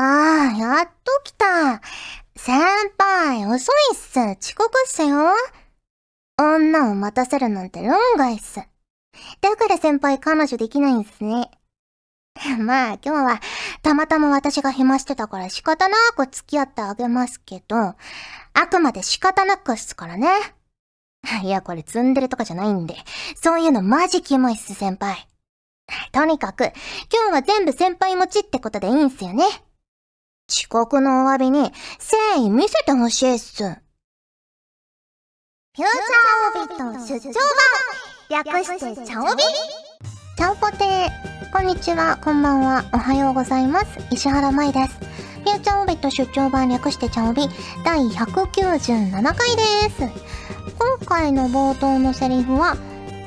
ああ、やっと来た。先輩、遅いっす。遅刻っすよ。女を待たせるなんて論外っす。だから先輩彼女できないんすね。まあ今日はたまたま私が暇してたから仕方なく付き合ってあげますけど、あくまで仕方なくっすからね。いや、これ積んでるとかじゃないんで、そういうのマジキモいっす先輩。とにかく、今日は全部先輩持ちってことでいいんすよね。遅刻のお詫びに誠意見せてほしいっす。フューチャーオビット出張版略してチャオビチャオポテーこんにちは、こんばんは、おはようございます。石原舞です。フューチャーオビット出張版略してチャオビ第197回です。今回の冒頭のセリフは、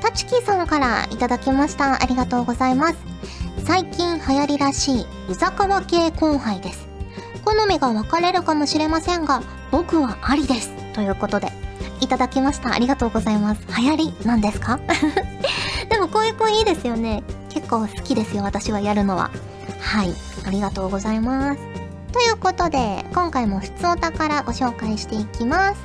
タチキさんからいただきました。ありがとうございます。最近流行りらしい、うざかわ系後輩です。好みが分かれるかもしれませんが、僕はありです。ということで、いただきました。ありがとうございます。流行りなんですか？でもこういう子いいですよね。結構好きですよ、私はやるのは。はい。ありがとうございます。ということで、今回も普通お宝ご紹介していきます。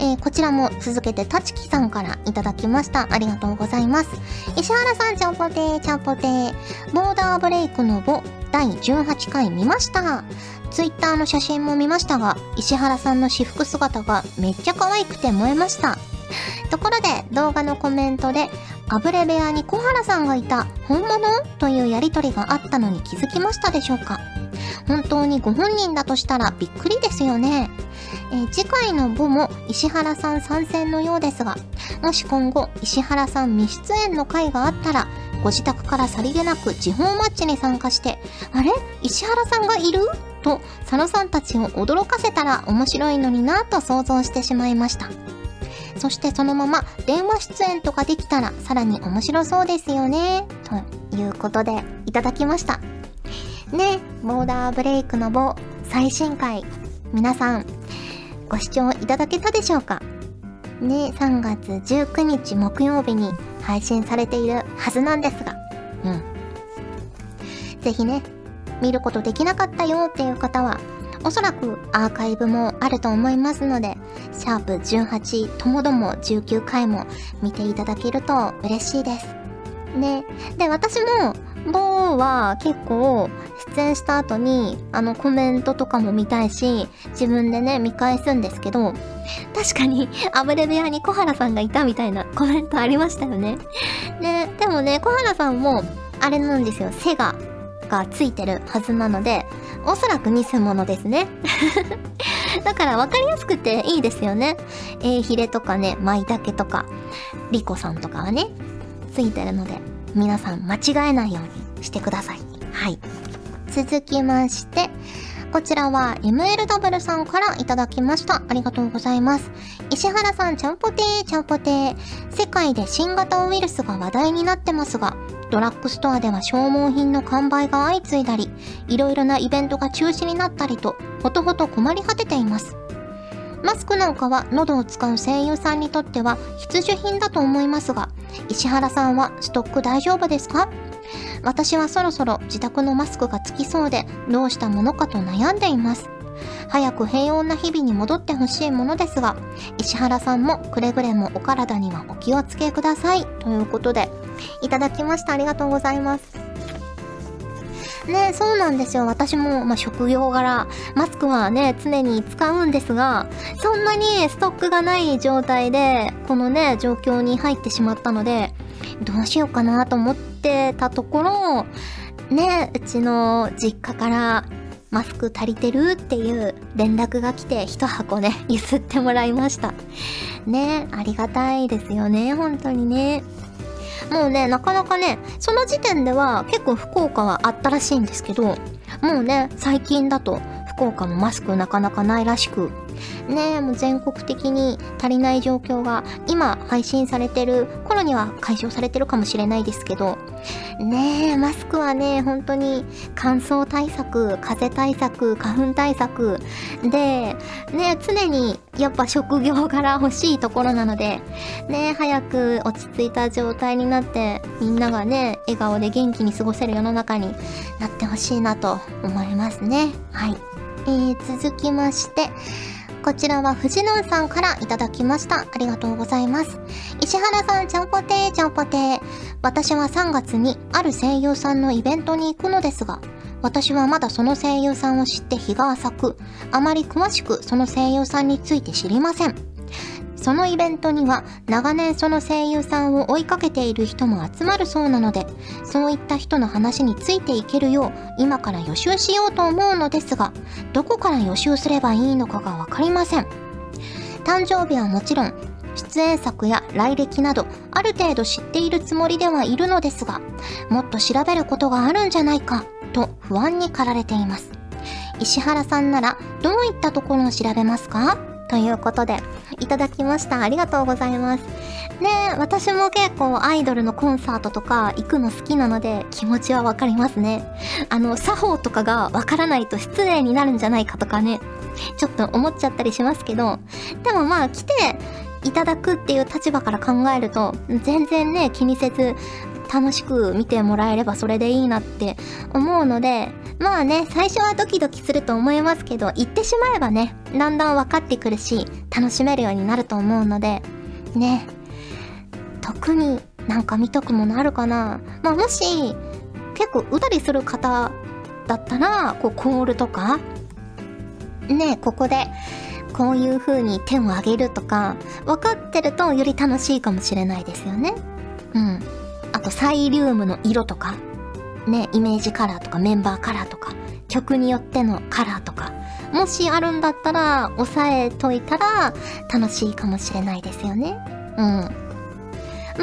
えー、こちらも続けてたちきさんからいただきました。ありがとうございます。石原さん、ちゃんぽてー、ちゃんぽてー。ボーダーブレイクのボ、第18回見ました。ツイッターの写真も見ましたが、石原さんの私服姿がめっちゃ可愛くて燃えました。ところで、動画のコメントで、あぶれ部屋に小原さんがいた。本物？というやりとりがあったのに気づきましたでしょうか？本当にご本人だとしたらびっくりですよね。えー、次回の部も石原さん参戦のようですが、もし今後石原さん未出演の回があったら、ご自宅からさりげなく地方マッチに参加して、あれ？石原さんがいる？と佐野さんたちを驚かせたら面白いのになと想像してしまいました。そしてそのまま電話出演とかできたらさらに面白そうですよね。ということでいただきました。ね、ボーダーブレイクの棒最新回皆さんご視聴いただけたでしょうか？ね、3月19日木曜日に配信されているはずなんですが、うん。ぜひね、見ることできなかったよっていう方は、おそらくアーカイブもあると思いますので、シャープ18ともども19回も見ていただけると嬉しいです。ね。で、私も、某は結構出演した後にあのコメントとかも見たいし自分でね見返すんですけど確かにあぶれ部屋に小原さんがいたみたいなコメントありましたよね。で、でもね小原さんもあれなんですよ背ががついてるはずなので、おそらく偽物ですね。だから分かりやすくていいですよね。えー、ヒレとかね、舞茸とか、リコさんとかがね、ついてるので、皆さん間違えないようにしてください。はい。続きまして、こちらは MLW さんからいただきました。ありがとうございます。石原さん、ちゃんぽてー、ちゃんぽてー。世界で新型ウイルスが話題になってますが、ドラッグストアでは消耗品の完売が相次いだり、いろいろなイベントが中止になったりと、ほとほと困り果てています。マスクなんかは喉を使う声優さんにとっては必需品だと思いますが、石原さんはストック大丈夫ですか？私はそろそろ自宅のマスクがつきそうでどうしたものかと悩んでいます。早く平穏な日々に戻ってほしいものですが、石原さんもくれぐれもお体にはお気をつけください。ということで、いただきました。ありがとうございます。ねそうなんですよ。私も、まあ、職業柄、マスクはね、常に使うんですが、そんなにストックがない状態で、このね、状況に入ってしまったので、どうしようかなと思ってたところ、ね、うちの実家からマスク足りてる？っていう連絡が来て一箱ね、譲ってもらいました。ね、ありがたいですよね、本当にね。もうね、なかなかね、その時点では結構福岡はあったらしいんですけど、もうね、最近だと福岡もマスクなかなかないらしく、ねもう全国的に足りない状況が今配信されてる頃には解消されてるかもしれないですけど、ねえ、マスクはね、本当に乾燥対策、風対策、花粉対策で、ね常にやっぱ職業柄 欲しいところなので、ね早く落ち着いた状態になって、みんながね、笑顔で元気に過ごせる世の中になってほしいなと思いますね。はい。えー、続きまして、こちらは藤野さんからいただきました。ありがとうございます。石原さん、ちゃんぽてー、ちゃんぽてー。私は3月にある声優さんのイベントに行くのですが、私はまだその声優さんを知って日が浅く、あまり詳しくその声優さんについて知りません。そのイベントには長年その声優さんを追いかけている人も集まるそうなので、そういった人の話についていけるよう今から予習しようと思うのですが、どこから予習すればいいのかがわかりません。誕生日はもちろん、出演作や来歴などある程度知っているつもりではいるのですが、もっと調べることがあるんじゃないかと不安に駆られています。石原さんならどういったところを調べますか？ということで、いただきました。ありがとうございます。ね私も結構アイドルのコンサートとか行くの好きなので気持ちはわかりますね。あの、作法とかがわからないと失礼になるんじゃないかとかね、ちょっと思っちゃったりしますけど、でもまあ来ていただくっていう立場から考えると、全然ね、気にせず楽しく見てもらえればそれでいいなって思うので、まあね、最初はドキドキすると思いますけど、行ってしまえばね、だんだん分かってくるし、楽しめるようになると思うので、ね、特になんか見とくものあるかな。まあもし、結構うたりする方だったら、こうコールとか、ね、ここで、こういう風に手を上げるとか、分かってるとより楽しいかもしれないですよね。うん。あとサイリウムの色とか、ね、イメージカラーとかメンバーカラーとか、曲によってのカラーとか、もしあるんだったら、押さえといたら楽しいかもしれないですよね。うん。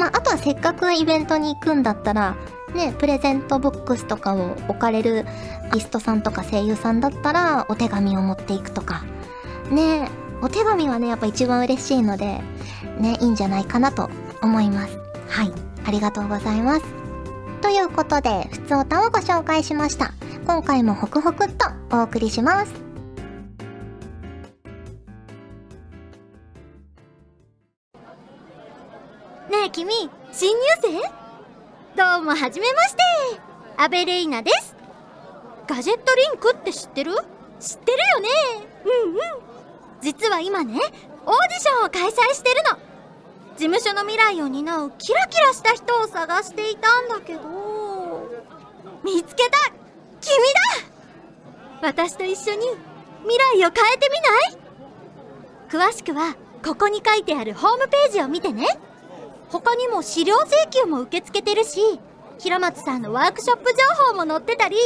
まあ、あとはせっかくイベントに行くんだったら、ね、プレゼントボックスとかを置かれるアーティストさんとか声優さんだったら、お手紙を持っていくとか。ね、お手紙はね、やっぱ一番嬉しいので、ね、いいんじゃないかなと思います。はい。ありがとうございます。ということで、ふつおたをご紹介しました。今回もホクホクっとお送りします。ねえ君、新入生？どうもはじめまして。アベレイナです。ガジェットリンクって知ってる？知ってるよね。うんうん。実は今ね、オーディションを開催してるの。事務所の未来を担うキラキラした人を探していたんだけど見つけた。君だ。私と一緒に未来を変えてみない？詳しくはここに書いてあるホームページを見てね。他にも資料請求も受け付けてるし平松さんのワークショップ情報も載ってたり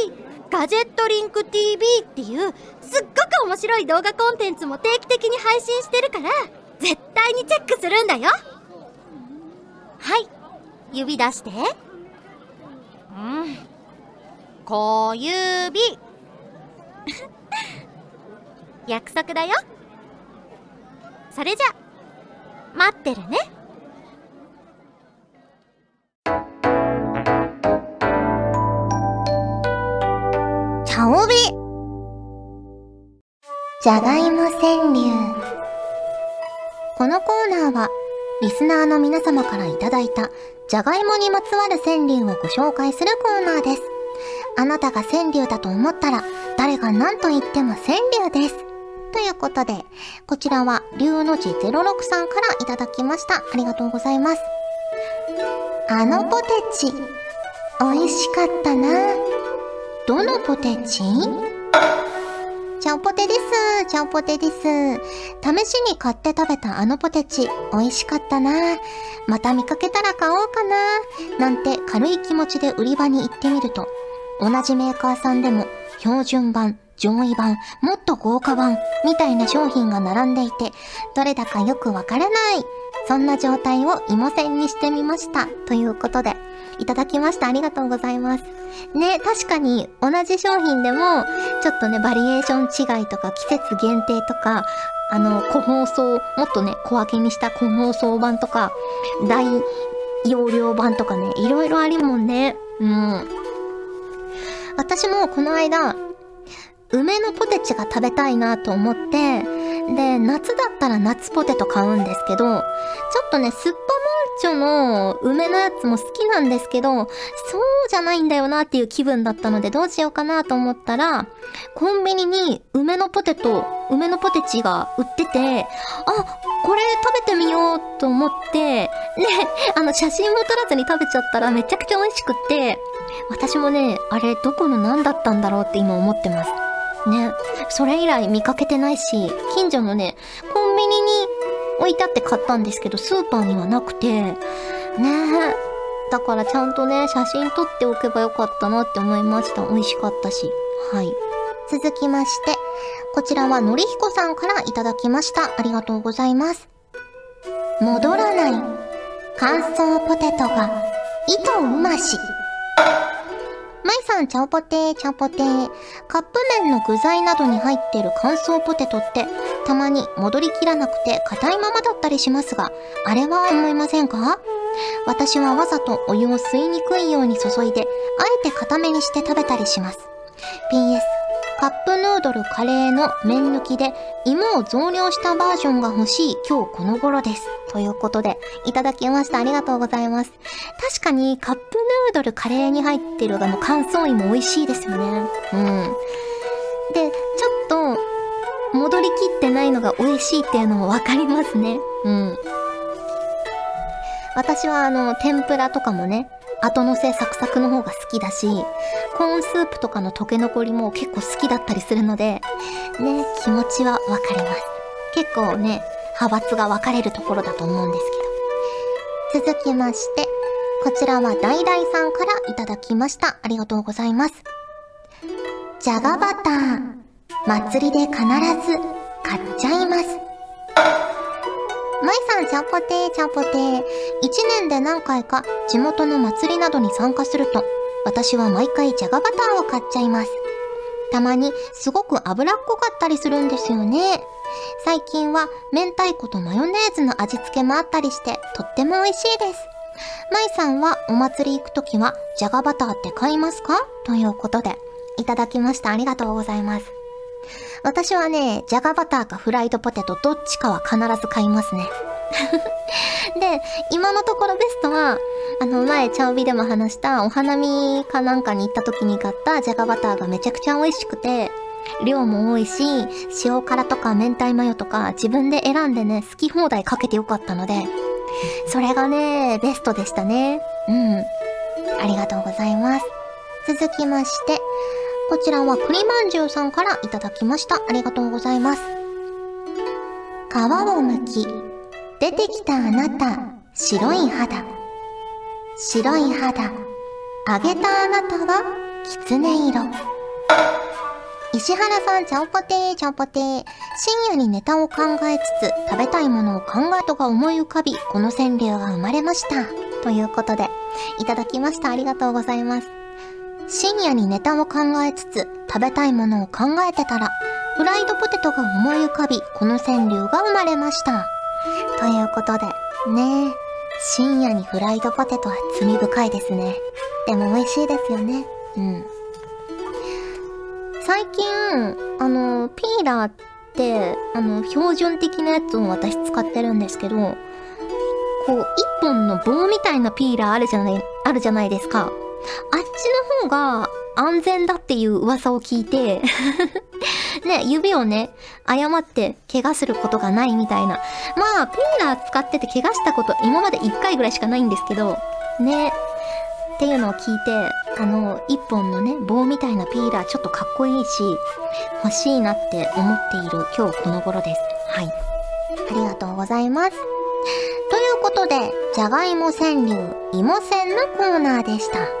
ガジェットリンク TV っていうすっごく面白い動画コンテンツも定期的に配信してるから絶対にチェックするんだよ。はい。指出して。うん。小指。約束だよ。それじゃ待ってるね。茶帯。じゃがいも川柳。このコーナーはリスナーの皆様からいただいた、じゃがいもにまつわる川柳をご紹介するコーナーです。あなたが川柳だと思ったら、誰が何と言っても川柳です。ということで、こちらは、龍の字06さんからいただきました。ありがとうございます。あのポテチ、美味しかったな。どのポテチ？ちゃんぽてです。ちゃんぽてです。試しに買って食べたあのポテチ、美味しかったな。また見かけたら買おうかな。なんて軽い気持ちで売り場に行ってみると、同じメーカーさんでも標準版、上位版、もっと豪華版、みたいな商品が並んでいて、どれだかよくわからない。そんな状態を芋線にしてみました。ということで、いただきました。ありがとうございます。ね、確かに同じ商品でも、ちょっとね、バリエーション違いとか季節限定とか、あの、個包装、もっとね、小分けにした個包装版とか、大容量版とかね、いろいろありもんね。うん。私もこの間、梅のポテチが食べたいなと思って、で、夏だったら夏ポテト買うんですけど、ちょっとね、スッパチョの梅のやつも好きなんですけど、そうじゃないんだよなっていう気分だったのでどうしようかなと思ったら、コンビニに梅のポテト、梅のポテチが売ってて、あ、これ食べてみようと思って、ね、あの写真も撮らずに食べちゃったらめちゃくちゃ美味しくって、私もね、あれどこの何だったんだろうって今思ってます。ね。それ以来見かけてないし、近所のね、コンビニに置いてあって買ったんですけど、スーパーにはなくて、ねえ。だからちゃんとね、写真撮っておけばよかったなって思いました。美味しかったし。はい。続きまして、こちらはのりひこさんからいただきました。ありがとうございます。戻らない。乾燥ポテトが、糸うまし。まいさん、ちゃおぽてー、ちゃおぽてー。カップ麺の具材などに入ってる乾燥ポテトって、たまに戻りきらなくて硬いままだったりしますが、あれは思いませんか？私はわざとお湯を吸いにくいように注いで、あえて固めにして食べたりします。PS、カップヌードルカレーの麺抜きで芋を増量したバージョンが欲しい今日この頃です。ということで、いただきました。ありがとうございます。確かにカップヌードルカレーに入ってるあの乾燥芋美味しいですよね。うん。で、戻りきってないのが美味しいっていうのもわかりますね。うん。私はあの、天ぷらとかもね、後乗せサクサクの方が好きだし、コーンスープとかの溶け残りも結構好きだったりするので、ね、気持ちはわかります。結構ね、派閥が分かれるところだと思うんですけど。続きまして、こちらはダイダイさんからいただきました。ありがとうございます。じゃがバター、祭りで必ず買っちゃいます。まいさん、ちゃんぽてー、ちゃんぽてー。一年で何回か地元の祭りなどに参加すると、私は毎回じゃがバターを買っちゃいます。たまにすごく脂っこかったりするんですよね。最近は明太子とマヨネーズの味付けもあったりしてとっても美味しいです。まいさんはお祭り行くときはじゃがバターって買いますか？ということで、いただきました。ありがとうございます。私はね、じゃがバターかフライドポテトどっちかは必ず買いますね。で、今のところベストは、あの前、チャオビでも話したお花見かなんかに行った時に買ったじゃがバターがめちゃくちゃ美味しくて、量も多いし、塩辛とか明太マヨとか自分で選んでね、好き放題かけてよかったので、それがね、ベストでしたね。うん。ありがとうございます。続きまして、こちらは栗まんじゅうさんからいただきました。ありがとうございます。皮を剥き、出てきたあなた、白い肌。白い肌、あげたあなたは、狐色。石原さん、ちゃんぽてー、ちゃんぽてー。深夜にネタを考えつつ、食べたいものを考えとが思い浮かび、この川柳が生まれました。ということで、いただきました。ありがとうございます。深夜にネタを考えつつ食べたいものを考えてたら、フライドポテトが思い浮かび、この川柳が生まれました。ということで、ねえ、深夜にフライドポテトは罪深いですね。でも美味しいですよね。うん。最近、あの、ピーラーって、あの、標準的なやつを私使ってるんですけど、こう、一本の棒みたいなピーラーあるじゃない、あるじゃないですか。あっちの方が安全だっていう噂を聞いて ね、指をね、誤って怪我することがないみたいな。まあ、ピーラー使ってて怪我したこと今まで1回ぐらいしかないんですけど、ね。っていうのを聞いて、あの、一本のね、棒みたいなピーラーちょっとかっこいいし、欲しいなって思っている今日この頃です。はい。ありがとうございます。ということで、じゃがいも川柳、芋川のコーナーでした。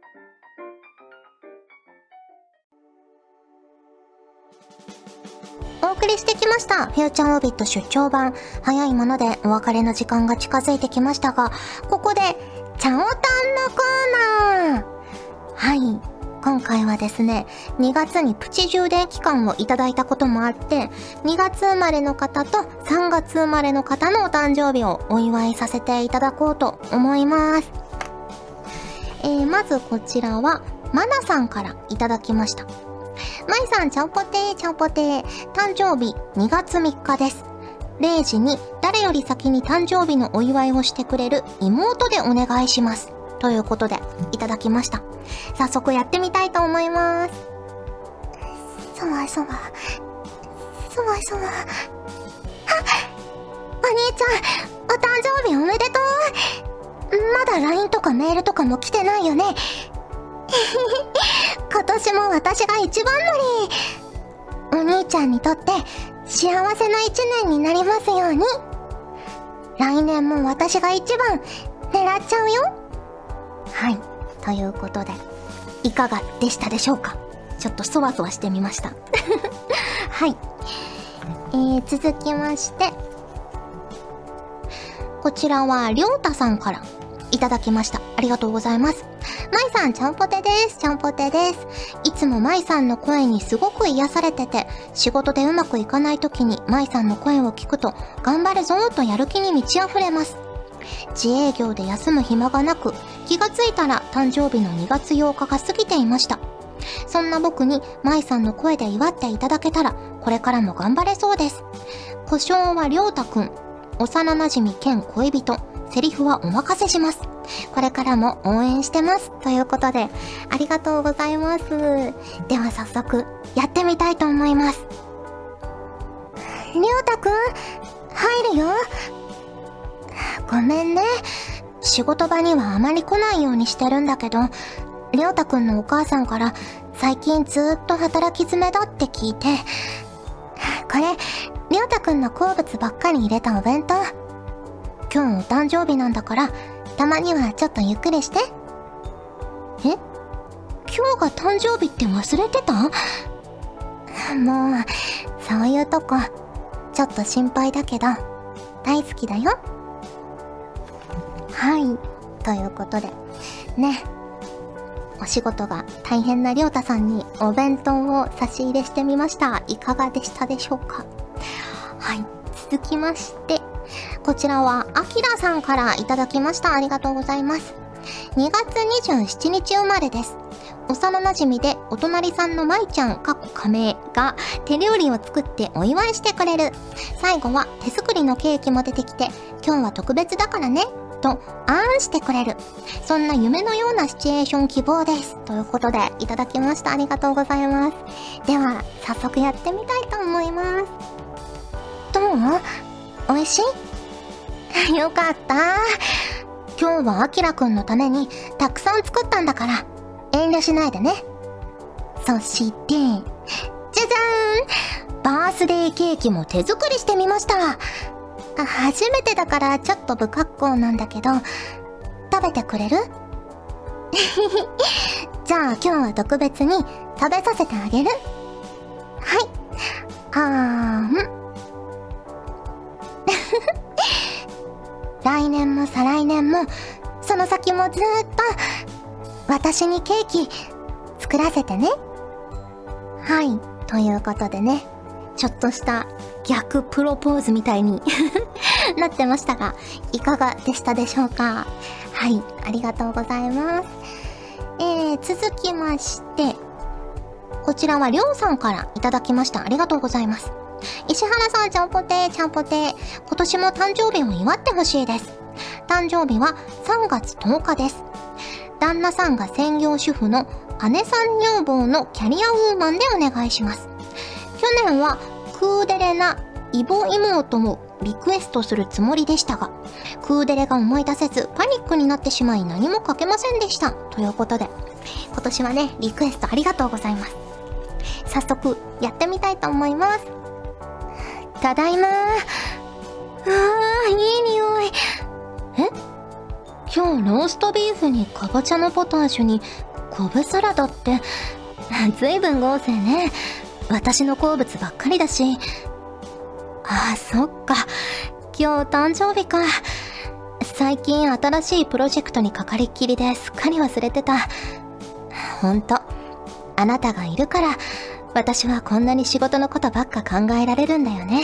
りしてきました。フューチャーオービット出張版。早いものでお別れの時間が近づいてきましたが、ここで、チャオタンのコーナーはい。今回はですね、2月にプチ充電期間をいただいたこともあって、2月生まれの方と3月生まれの方のお誕生日をお祝いさせていただこうと思います。えー、まずこちらは、マナさんからいただきました。まいさん、ちゃんぽてー、ちゃんぽてー。誕生日2月3日です。0時に誰より先に誕生日のお祝いをしてくれる妹でお願いします。ということで、いただきました。早速やってみたいと思います。そわそわ。そわそわ。あお兄ちゃん、お誕生日おめでとうまだ LINE とかメールとかも来てないよね。今年も私が一番乗りお兄ちゃんにとって幸せな一年になりますように。来年も私が一番狙っちゃうよ。はい。ということでいかがでしたでしょうか？ちょっとそわそわしてみました。はい。えー、続きましてこちらはりょうたさんからいただきました。ありがとうございます。まいさん、ちゃんぽてです。ちゃんぽてです。いつもまいさんの声にすごく癒されてて、仕事でうまくいかない時にまいさんの声を聞くと、頑張るぞーとやる気に満ち溢れます。自営業で休む暇がなく、気がついたら誕生日の2月8日が過ぎていました。そんな僕に、まいさんの声で祝っていただけたら、これからも頑張れそうです。故障はりょうたくん。幼馴染兼恋人。セリフはお任せします。これからも応援してます。ということで、ありがとうございます。では早速、やってみたいと思います。りょうたくん、入るよ。ごめんね。仕事場にはあまり来ないようにしてるんだけど、りょうたくんのお母さんから最近ずっと働き詰めだって聞いて、これ、りょうたくんの好物ばっかり入れたお弁当。今日お誕生日なんだから、たまにはちょっとゆっくりして。え？今日が誕生日って忘れてた？もう、そういうとこ、ちょっと心配だけど、大好きだよ。はい。ということで、ね。お仕事が大変なりょうたさんにお弁当を差し入れしてみました。いかがでしたでしょうか？はい。続きまして、こちらは、あきらさんからいただきました。ありがとうございます。2月27日生まれです。幼馴染でお隣さんのまいちゃん、かっこ仮名が手料理を作ってお祝いしてくれる。最後は手作りのケーキも出てきて、今日は特別だからね、と、あーんしてくれる。そんな夢のようなシチュエーション希望です。ということで、いただきました。ありがとうございます。では、早速やってみたいと思います。どう？美味しい？よかった。今日はあきらくんのためにたくさん作ったんだから、遠慮しないでね。そして、じゃじゃーんバースデーケーキも手作りしてみました。初めてだからちょっと不格好なんだけど、食べてくれる？じゃあ今日は特別に食べさせてあげる。はい。あーん。来年も再来年も、その先もずーっと、私にケーキ、作らせてね。はい。ということでね、ちょっとした逆プロポーズみたいに なってましたが、いかがでしたでしょうか？はい。ありがとうございます。えー、続きまして、こちらはりょうさんからいただきました。ありがとうございます。石原さん、ちゃんぽてー、ちゃんぽてー。今年も誕生日を祝ってほしいです。誕生日は3月10日です。旦那さんが専業主婦の姉さん女房のキャリアウーマンでお願いします。去年はクーデレなイボ妹をリクエストするつもりでしたが、クーデレが思い出せずパニックになってしまい何も書けませんでした。ということで、今年はね、リクエストありがとうございます。早速、やってみたいと思います。ただいま。ーあー、いい匂い。え？今日ローストビーフにかぼちゃのポタージュに昆布サラダって。ずいぶん豪勢ね。私の好物ばっかりだし。あそっか。今日誕生日か。最近新しいプロジェクトにかかりっきりですっかり忘れてた。ほんとあなたがいるから。私はこんなに仕事のことばっか考えられるんだよね。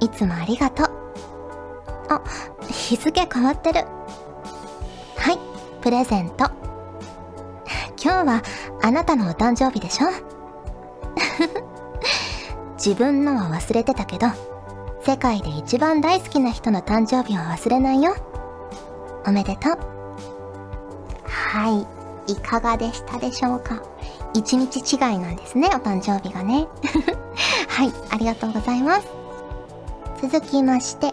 いつもありがとう。あ日付変わってる。はいプレゼント。今日はあなたのお誕生日でしょ？自分のは忘れてたけど世界で一番大好きな人の誕生日は忘れないよ。おめでとう。はいいかがでしたでしょうか？一日違いなんですねお誕生日がね はいありがとうございます続きまして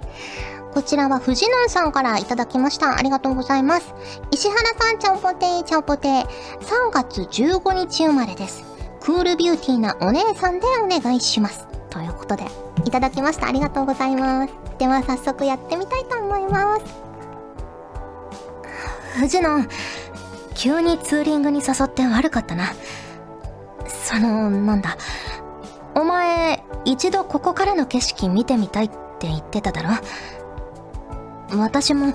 こちらは藤野さんからいただきました。ありがとうございます。石原さん、ちゃんぽてー、ちゃんぽてー。3月15日生まれです。クールビューティーなお姉さんでお願いします。ということで、いただきました。ありがとうございます。では早速やってみたいと思います。藤野、急にツーリングに誘って悪かったな。その、なんだ。お前、一度ここからの景色見てみたいって言ってただろ？私も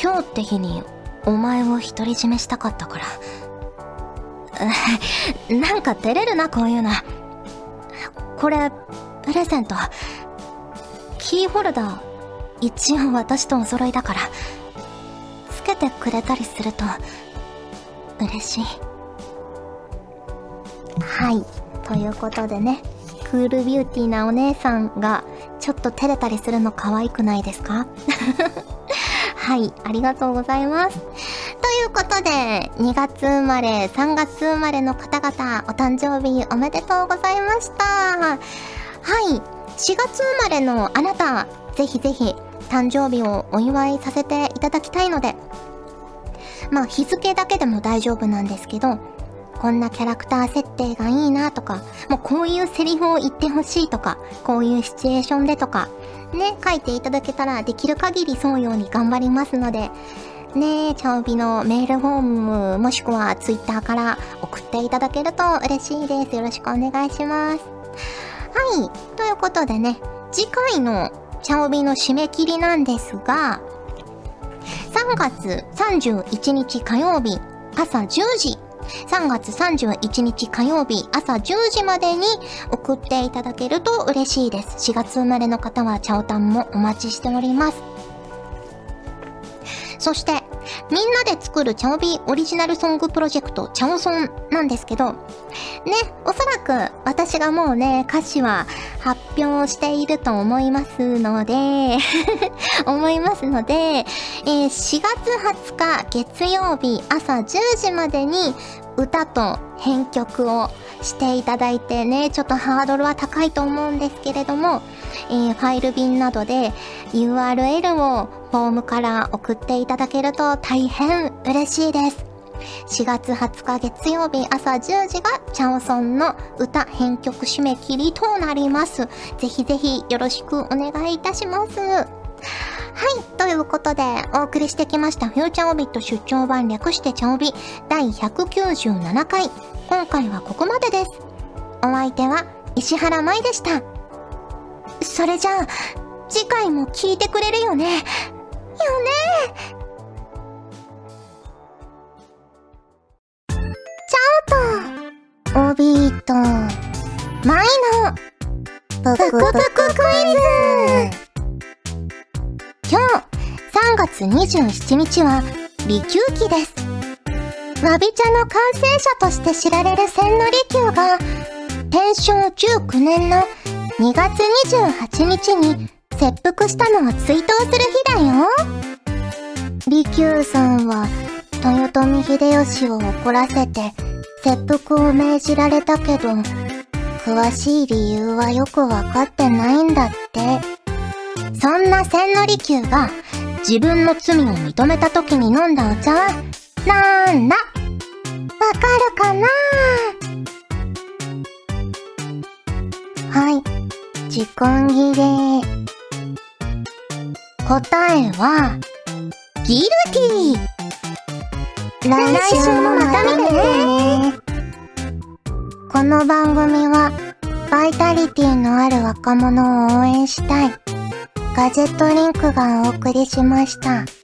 今日って日にお前を独り占めしたかったから。なんか照れるな、こういうの。これ、プレゼント。キーホルダー、一応私とお揃いだから、つけてくれたりすると、嬉しい。はい。ということでね、クールビューティーなお姉さんがちょっと照れたりするの可愛くないですか？はい、ありがとうございます。ということで、2月生まれ、3月生まれの方々、お誕生日おめでとうございました。はい、4月生まれのあなた、ぜひぜひ誕生日をお祝いさせていただきたいので、まあ日付だけでも大丈夫なんですけど、こんなキャラクター設定がいいなとか、もうこういうセリフを言ってほしいとか、こういうシチュエーションでとか、ね、書いていただけたらできる限り沿うように頑張りますので、ねえ、チャオビのメールフォームもしくはツイッターから送っていただけると嬉しいです。よろしくお願いします。はい。ということでね、次回のチャオビの締め切りなんですが、3月31日火曜日朝10時3月31日火曜日朝10時までに送っていただけると嬉しいです。4月生まれの方はチャオタンもお待ちしております。そして、みんなで作るチャオビオリジナルソングプロジェクト、チャオソンなんですけど、ね、おそらく私がもうね、歌詞は発表していると思いますので 思いますので、えー、4月20日月曜日朝10時までに歌と編曲をしていただいてね、ちょっとハードルは高いと思うんですけれども、えー、ファイル便などで URL をフォームから送っていただけると大変嬉しいです。4月20日月曜日朝10時がチャオソンの歌編曲締め切りとなります。ぜひぜひよろしくお願いいたします。はい。ということで、お送りしてきました、フューチャーオビット出張版略してチャオビ第197回。今回はここまでです。お相手は石原舞でした。それじゃあ、次回も聞いてくれるよね？よね？ちゃおと、おびーと、まいの、ぷくぷくクイズ今日、3月27日は、利休期です。わび茶の完成者として知られる千利休が、天正19年の2月28日に切腹したのを追悼する日だよ。利休さんは豊臣秀吉を怒らせて切腹を命じられたけど、詳しい理由はよくわかってないんだって。そんな千利休が自分の罪を認めた時に飲んだお茶はなんだ？わかるかな？はい。時間切れ。答えは、ギルティ来週もまた見てねこの番組はバイタリティのある若者を応援したいガジェットリンクがお送りしました。